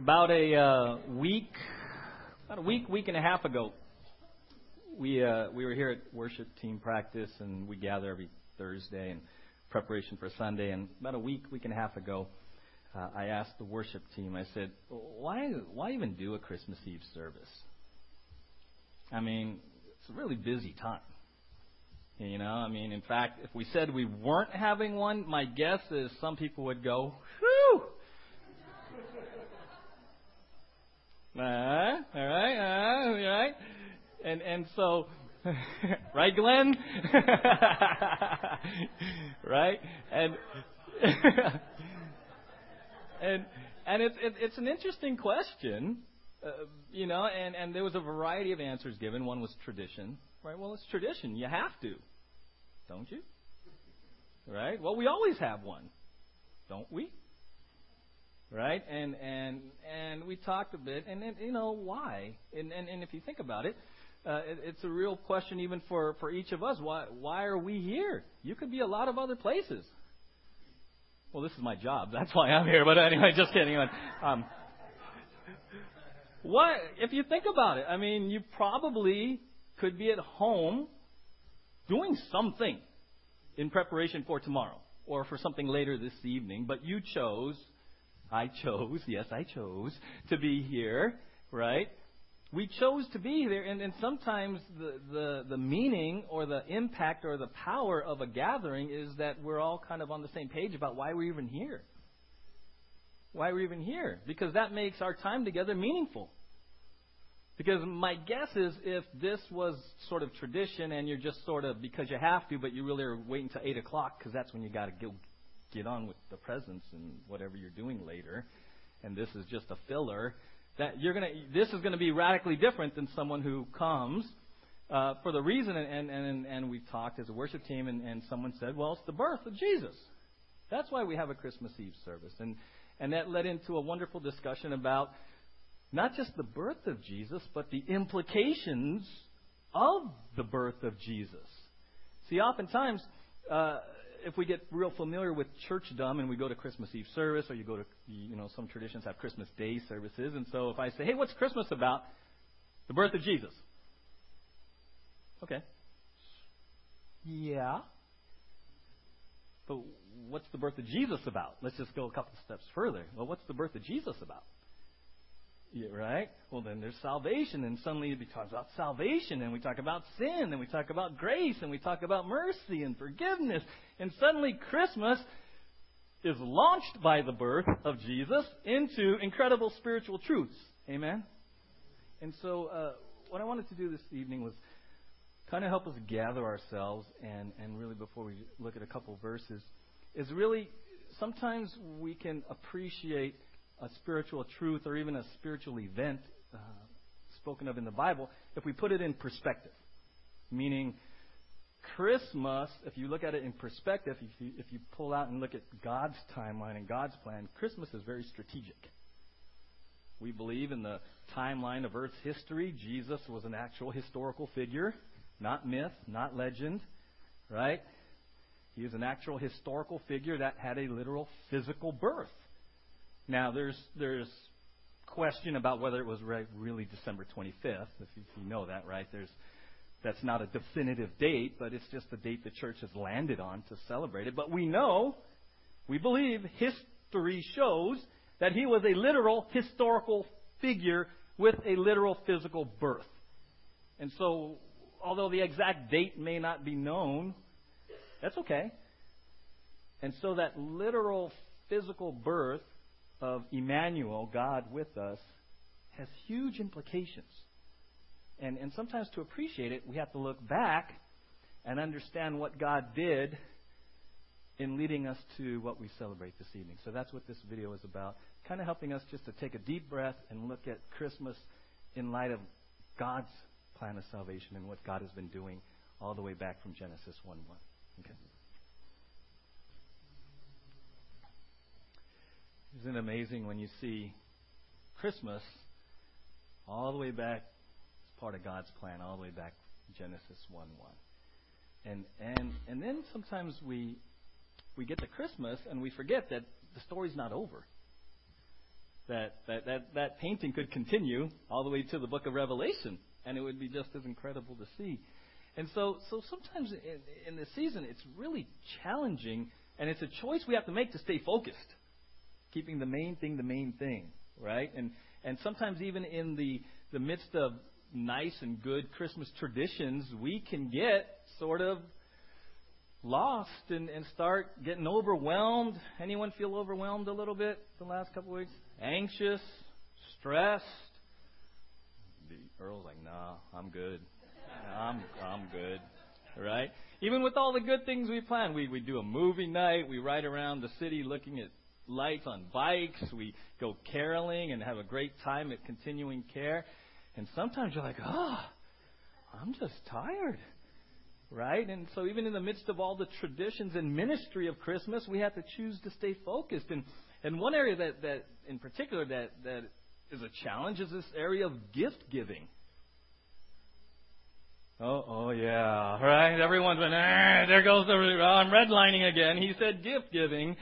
About a uh, week, about a week, week and a half ago, we uh, we were here at worship team practice, and we gather every Thursday in preparation for Sunday. And about a week, week and a half ago, uh, I asked the worship team. I said, "Why why even do a Christmas Eve service? I mean, it's a really busy time." You know, I mean, in fact, if we said we weren't having one, my guess is some people would go, whew! Uh, all right, uh, all right. And, and so, right, Glenn? right? And, and, and it's, it, it's an interesting question, uh, you know, and, and there was a variety of answers given. One was tradition, right? Well, it's tradition. You have to don't you? Right? Well, we always have one, don't we? Right? And and and we talked a bit, and, and you know why? And, and and if you think about it, uh, it, it's a real question even for for each of us. Why why are we here? You could be a lot of other places. Well, this is my job. That's why I'm here. But anyway, just kidding. Um, what if you think about it? I mean, you probably could be at home doing something in preparation for tomorrow or for something later this evening, but you chose, I chose, yes, I chose to be here, right? We chose to be there, and, and sometimes the, the, the meaning or the impact or the power of a gathering is that we're all kind of on the same page about why we're even here. Why we're even here. Because that makes our time together meaningful. Because my guess is if this was sort of tradition and you're just sort of because you have to, but you really are waiting till eight o'clock because that's when you got to go get on with the presents and whatever you're doing later, and this is just a filler. That you're gonna, this is going to be radically different than someone who comes uh, for the reason, and and and we talked as a worship team, and, and someone said, well, it's the birth of Jesus. That's why we have a Christmas Eve service, and and that led into a wonderful discussion about not just the birth of Jesus, but the implications of the birth of Jesus. See, oftentimes, uh, if we get real familiar with churchdom and we go to Christmas Eve service, or you go to, you know, some traditions have Christmas Day services, and so if I say, hey, what's Christmas about? The birth of Jesus. Okay. Yeah. But what's the birth of Jesus about? Let's just go a couple steps further. Well, what's the birth of Jesus about? Yeah, right? Well, then there's salvation, and suddenly we talk about salvation, and we talk about sin, and we talk about grace, and we talk about mercy and forgiveness, and suddenly Christmas is launched by the birth of Jesus into incredible spiritual truths. Amen? And so, uh, what I wanted to do this evening was kind of help us gather ourselves, and, and really before we look at a couple verses, is really sometimes we can appreciate a spiritual truth or even a spiritual event uh, spoken of in the Bible if we put it in perspective. Meaning, Christmas, if you look at it in perspective, if you, if you pull out and look at God's timeline and God's plan, Christmas is very strategic. We believe in the timeline of Earth's history, Jesus was an actual historical figure, not myth, not legend, right? He is an actual historical figure that had a literal physical birth. Now, there's there's question about whether it was re- really December 25th, if you, if you know that, right? There's that's not a definitive date, but it's just the date the church has landed on to celebrate it. But we know, we believe, history shows that he was a literal historical figure with a literal physical birth. And so, although the exact date may not be known, that's okay. And so that literal physical birth of Emmanuel, God with us, has huge implications. And, and sometimes to appreciate it, we have to look back and understand what God did in leading us to what we celebrate this evening. So that's what this video is about. Kind of helping us just to take a deep breath and look at Christmas in light of God's plan of salvation and what God has been doing all the way back from Genesis 1 1. Okay. Isn't it amazing when you see Christmas all the way back as part of God's plan, all the way back Genesis 1 1. And, and, and then sometimes we, we get to Christmas and we forget that the story's not over. that, that, that, that painting could continue all the way to the book of Revelation, and it would be just as incredible to see. And so, so sometimes in, in the season, it's really challenging, and it's a choice we have to make to stay focused, keeping the main thing the main thing, right? And and sometimes even in the the midst of nice and good Christmas traditions, we can get sort of lost and, and start getting overwhelmed. Anyone feel overwhelmed a little bit the last couple of weeks? Anxious, stressed. The Earl's like, nah, I'm good. I'm I'm good. Right? Even with all the good things we plan, we we do a movie night, we ride around the city looking at lights on bikes, we go caroling and have a great time at continuing care. And sometimes you're like, oh, I'm just tired. Right? And so even in the midst of all the traditions and ministry of Christmas, we have to choose to stay focused. And and one area that, that in particular that, that is a challenge is this area of gift giving. Oh, oh yeah, right? Everyone's been, ah, there goes the, oh, I'm redlining again. He said gift giving,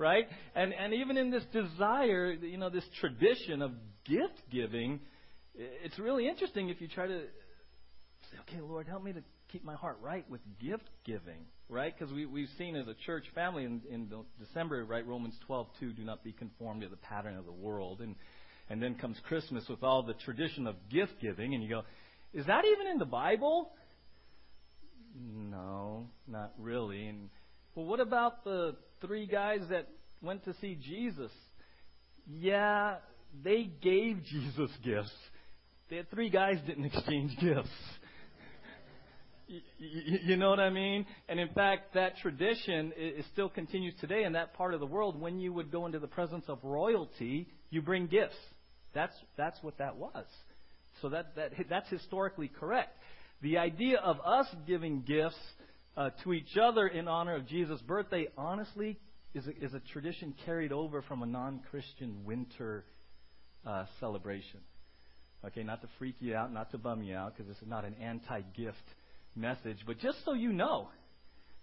right? And, and even in this desire, you know, this tradition of gift giving, it's really interesting if you try to say, okay, Lord, help me to keep my heart right with gift giving, right? Because we, we've seen as a church family in, in December, right, Romans 12, 2, do not be conformed to the pattern of the world. And, and then comes Christmas with all the tradition of gift giving, and you go, is that even in the Bible? No, not really. And well, what about the three guys that went to see Jesus? Yeah, they gave Jesus gifts. The three guys didn't exchange gifts. You know what I mean? And in fact, that tradition is still continues today in that part of the world. When you would go into the presence of royalty, you bring gifts. That's that's what that was. So that, that that's historically correct. The idea of us giving gifts uh, to each other in honor of Jesus' birthday, honestly, is a, is a tradition carried over from a non-Christian winter uh, celebration. Okay, not to freak you out, not to bum you out, because this is not an anti-gift message, but just so you know,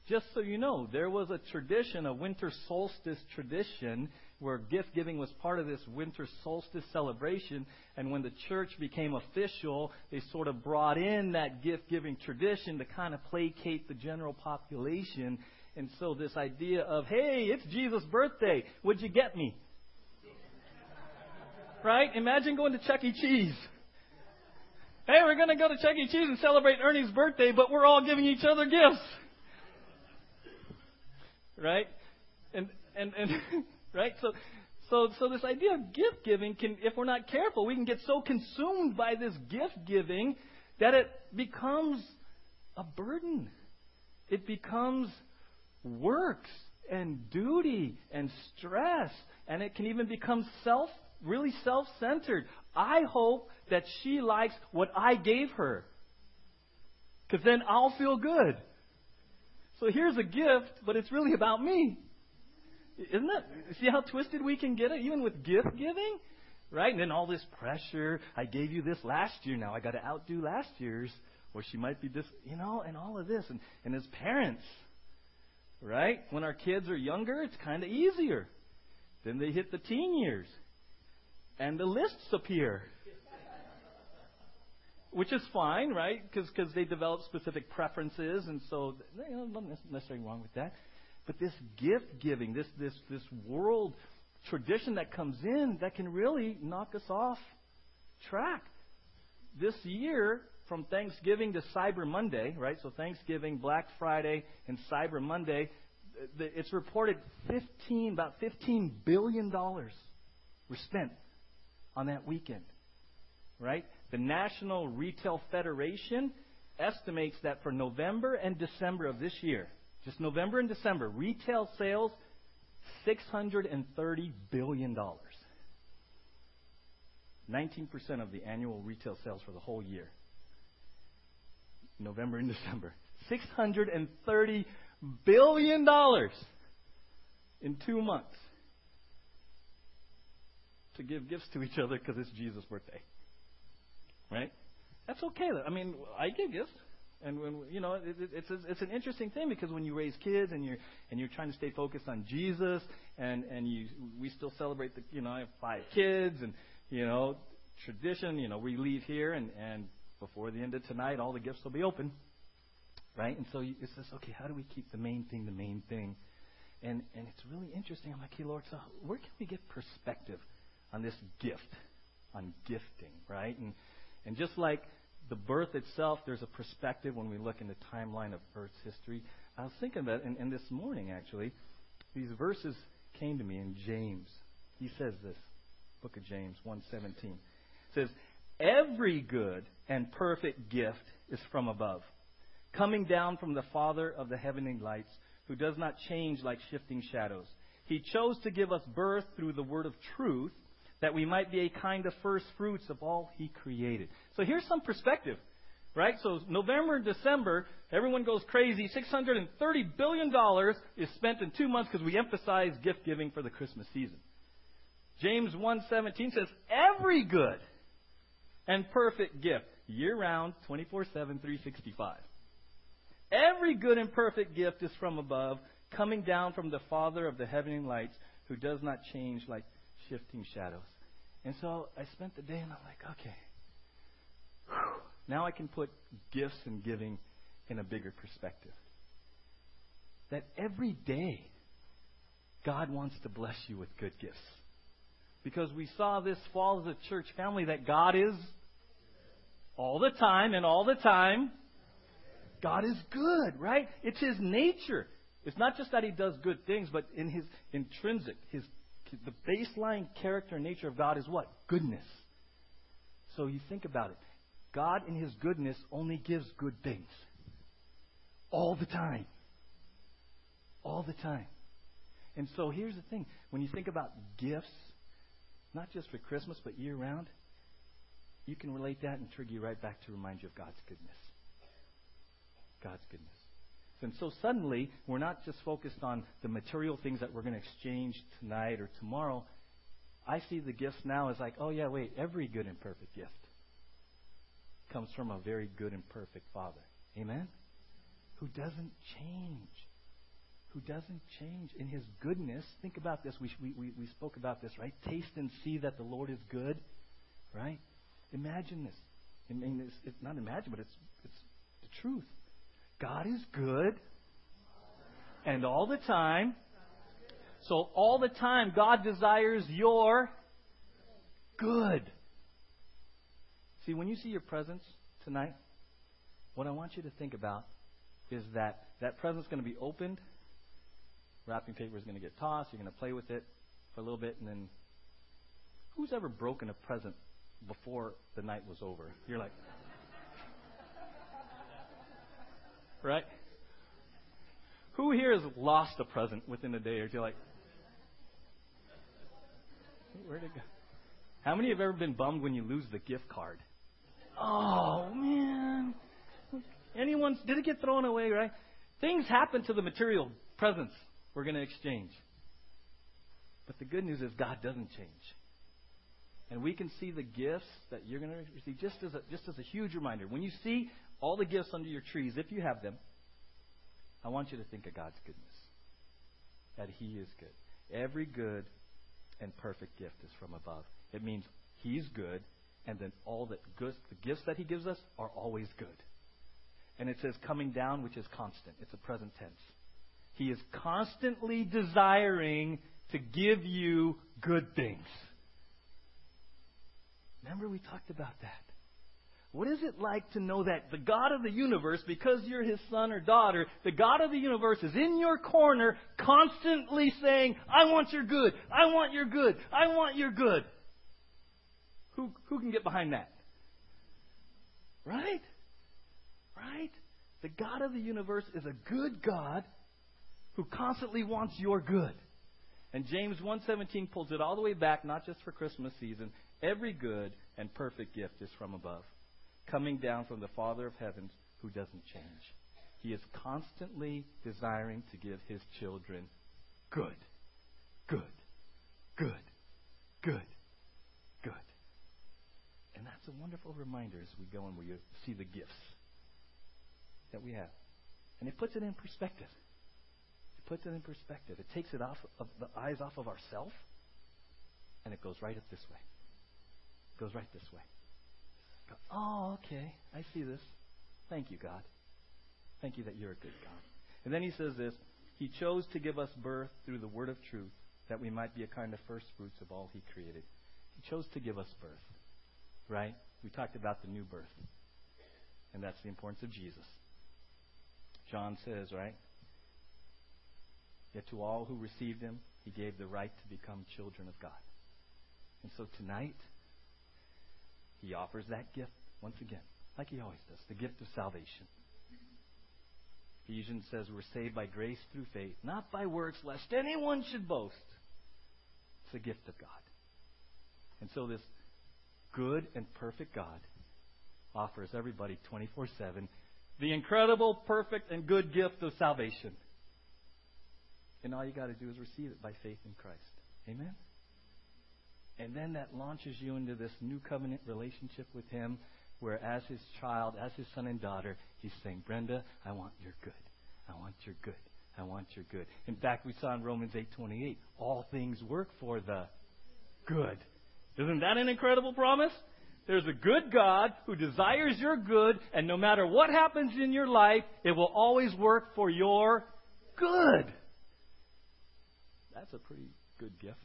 just so you know, there was a tradition, a winter solstice tradition, where gift giving was part of this winter solstice celebration. And when the church became official, they sort of brought in that gift giving tradition to kind of placate the general population. And so, this idea of, hey, it's Jesus' birthday, would you get me? right? Imagine going to Chuck E. Cheese. Hey, we're going to go to Chuck E. Cheese and celebrate Ernie's birthday, but we're all giving each other gifts right? And and and right? So so so this idea of gift giving can if we're not careful, we can get so consumed by this gift giving that it becomes a burden. It becomes works and duty and stress and it can even become self really self-centered. I hope that she likes what I gave her. Cuz then I'll feel good. So here's a gift, but it's really about me. Isn't that? See how twisted we can get it, even with gift giving? Right? And then all this pressure. I gave you this last year. Now I got to outdo last year's. Or she might be this, you know, and all of this. And, and as parents, right? When our kids are younger, it's kind of easier. Then they hit the teen years. And the lists appear which is fine, right? Because they develop specific preferences, and so you know, nothing necessarily wrong with that. But this gift giving, this this this world tradition that comes in, that can really knock us off track. This year, from Thanksgiving to Cyber Monday, right? So Thanksgiving, Black Friday, and Cyber Monday, it's reported 15 about 15 billion dollars were spent on that weekend, right? The National Retail Federation estimates that for November and December of this year, just November and December, retail sales $630 billion. 19% of the annual retail sales for the whole year. November and December. $630 billion in two months to give gifts to each other because it's Jesus' birthday. Right? That's okay. I mean, I give gifts. And when you know, it, it, it's it's an interesting thing because when you raise kids and you're and you're trying to stay focused on Jesus, and and you we still celebrate the you know I have five kids and you know tradition. You know we leave here and and before the end of tonight, all the gifts will be open, right? And so you, it says, okay, how do we keep the main thing the main thing? And and it's really interesting. I'm like, hey Lord, so where can we get perspective on this gift, on gifting, right? And and just like the birth itself, there's a perspective when we look in the timeline of Earth's history. I was thinking about it, and, and this morning actually, these verses came to me in James. He says this, book of James 1:17. It says, "Every good and perfect gift is from above, coming down from the Father of the heavenly lights, who does not change like shifting shadows. He chose to give us birth through the word of truth." That we might be a kind of first fruits of all He created. So here's some perspective, right? So November and December, everyone goes crazy. $630 billion is spent in two months because we emphasize gift giving for the Christmas season. James 1.17 says, every good and perfect gift, year-round, 24-7, 365. Every good and perfect gift is from above, coming down from the Father of the heavenly lights, who does not change like shifting shadows. And so I spent the day and I'm like, okay, whew, now I can put gifts and giving in a bigger perspective. That every day, God wants to bless you with good gifts. Because we saw this fall as a church family that God is all the time and all the time. God is good, right? It's His nature. It's not just that He does good things, but in His intrinsic, His the baseline character and nature of God is what? Goodness. So you think about it. God, in His goodness, only gives good things. All the time. All the time. And so here's the thing. When you think about gifts, not just for Christmas, but year round, you can relate that and trigger you right back to remind you of God's goodness. God's goodness. And so suddenly, we're not just focused on the material things that we're going to exchange tonight or tomorrow. I see the gifts now as like, oh, yeah, wait, every good and perfect gift comes from a very good and perfect Father. Amen? Who doesn't change. Who doesn't change in his goodness. Think about this. We, we, we spoke about this, right? Taste and see that the Lord is good, right? Imagine this. I mean, it's, it's not imagine, but it's, it's the truth. God is good. And all the time. So all the time, God desires your good. See, when you see your presents tonight, what I want you to think about is that that present's going to be opened. Wrapping paper is going to get tossed. You're going to play with it for a little bit, and then who's ever broken a present before the night was over? You're like, right? Who here has lost a present within a day or two? Like, where'd it go? How many have ever been bummed when you lose the gift card? Oh man! Anyone? Did it get thrown away? Right? Things happen to the material presents we're going to exchange. But the good news is God doesn't change. And we can see the gifts that you're going to receive just as a, just as a huge reminder. When you see all the gifts under your trees, if you have them, I want you to think of God's goodness. That He is good. Every good and perfect gift is from above. It means He's good, and then all the, good, the gifts that He gives us are always good. And it says coming down, which is constant. It's a present tense. He is constantly desiring to give you good things. Remember, we talked about that. What is it like to know that the God of the universe, because you're his son or daughter, the God of the universe is in your corner constantly saying, I want your good, I want your good, I want your good. Who, who can get behind that? Right? Right? The God of the universe is a good God who constantly wants your good. And James 1:17 pulls it all the way back not just for Christmas season. Every good and perfect gift is from above coming down from the Father of heavens who doesn't change. He is constantly desiring to give his children good, good, good, good, good. And that's a wonderful reminder as we go and we see the gifts. that we have. And it puts it in perspective. It puts it in perspective. It takes it off of the eyes off of ourself, and it goes right up this way. It goes right this way. Oh, okay. I see this. Thank you, God. Thank you that you're a good God. And then he says this He chose to give us birth through the word of truth, that we might be a kind of first fruits of all he created. He chose to give us birth. Right? We talked about the new birth. And that's the importance of Jesus. John says, right? Yet to all who received him, he gave the right to become children of God. And so tonight, he offers that gift once again, like he always does, the gift of salvation. Ephesians says we're saved by grace through faith, not by works, lest anyone should boast. It's a gift of God. And so this good and perfect God offers everybody 24 7 the incredible, perfect, and good gift of salvation. And all you got to do is receive it by faith in Christ. Amen? And then that launches you into this new covenant relationship with Him, where as His child, as His son and daughter, He's saying, Brenda, I want your good. I want your good. I want your good. In fact, we saw in Romans 8:28, all things work for the good isn't that an incredible promise? There's a good God who desires your good, and no matter what happens in your life, it will always work for your good. That's a pretty good gift.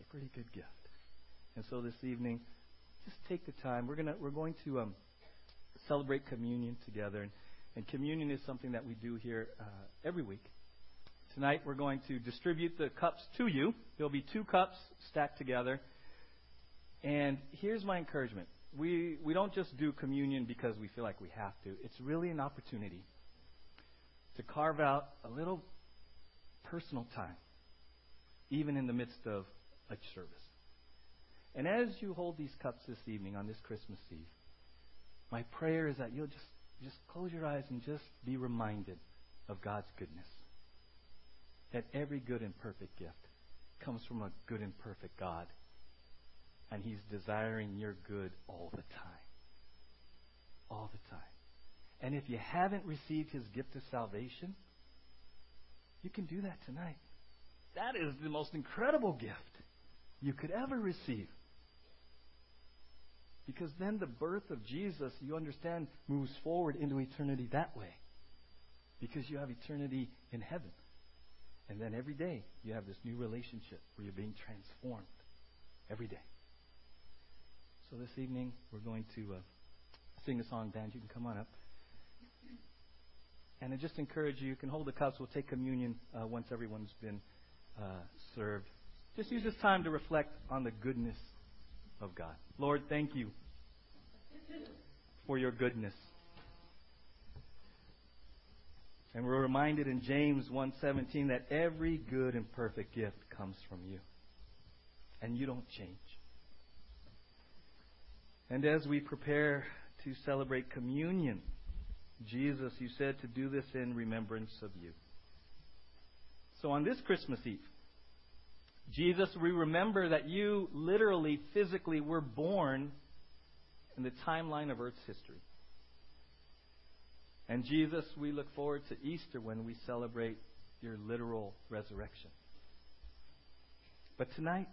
A pretty good gift. And so this evening, just take the time. We're gonna we're going to um, celebrate communion together, and, and communion is something that we do here uh, every week. Tonight we're going to distribute the cups to you. There'll be two cups stacked together. And here's my encouragement. We, we don't just do communion because we feel like we have to. It's really an opportunity to carve out a little personal time, even in the midst of a service. And as you hold these cups this evening on this Christmas Eve, my prayer is that you'll just, just close your eyes and just be reminded of God's goodness that every good and perfect gift comes from a good and perfect God. And He's desiring your good all the time. All the time. And if you haven't received His gift of salvation, you can do that tonight. That is the most incredible gift you could ever receive. Because then the birth of Jesus, you understand, moves forward into eternity that way. Because you have eternity in heaven. And then every day you have this new relationship where you're being transformed. Every day. So this evening we're going to uh, sing a song. Band, you can come on up. And I just encourage you, you can hold the cups. We'll take communion uh, once everyone's been uh, served. Just use this time to reflect on the goodness of God. Lord, thank you for your goodness. And we're reminded in James 1:17 that every good and perfect gift comes from you. And you don't change. And as we prepare to celebrate communion, Jesus, you said to do this in remembrance of you. So on this Christmas Eve, Jesus, we remember that you literally, physically were born in the timeline of Earth's history. And Jesus, we look forward to Easter when we celebrate your literal resurrection. But tonight,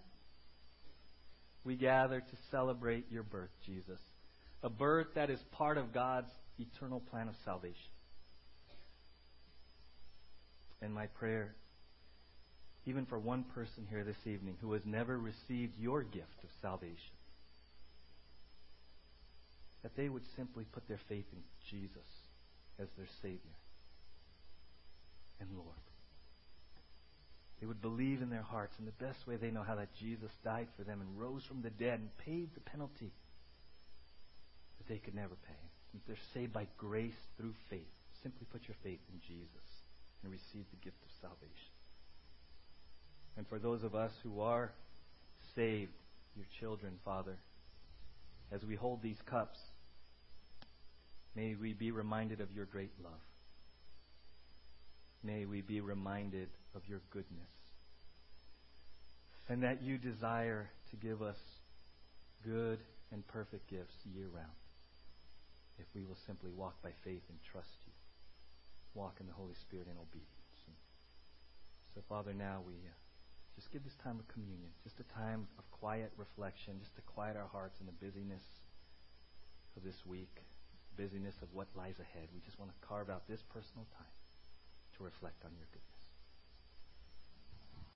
we gather to celebrate your birth, Jesus. A birth that is part of God's eternal plan of salvation. And my prayer, even for one person here this evening who has never received your gift of salvation, that they would simply put their faith in Jesus as their Savior and Lord. They would believe in their hearts in the best way they know how that Jesus died for them and rose from the dead and paid the penalty that they could never pay. And they're saved by grace through faith. Simply put your faith in Jesus and receive the gift of salvation. And for those of us who are saved, your children, Father, as we hold these cups, May we be reminded of your great love. May we be reminded of your goodness. And that you desire to give us good and perfect gifts year round. if we will simply walk by faith and trust you, walk in the Holy Spirit in obedience. So, Father, now we uh, just give this time of communion, just a time of quiet reflection, just to quiet our hearts in the busyness of this week, busyness of what lies ahead. We just want to carve out this personal time to reflect on your goodness.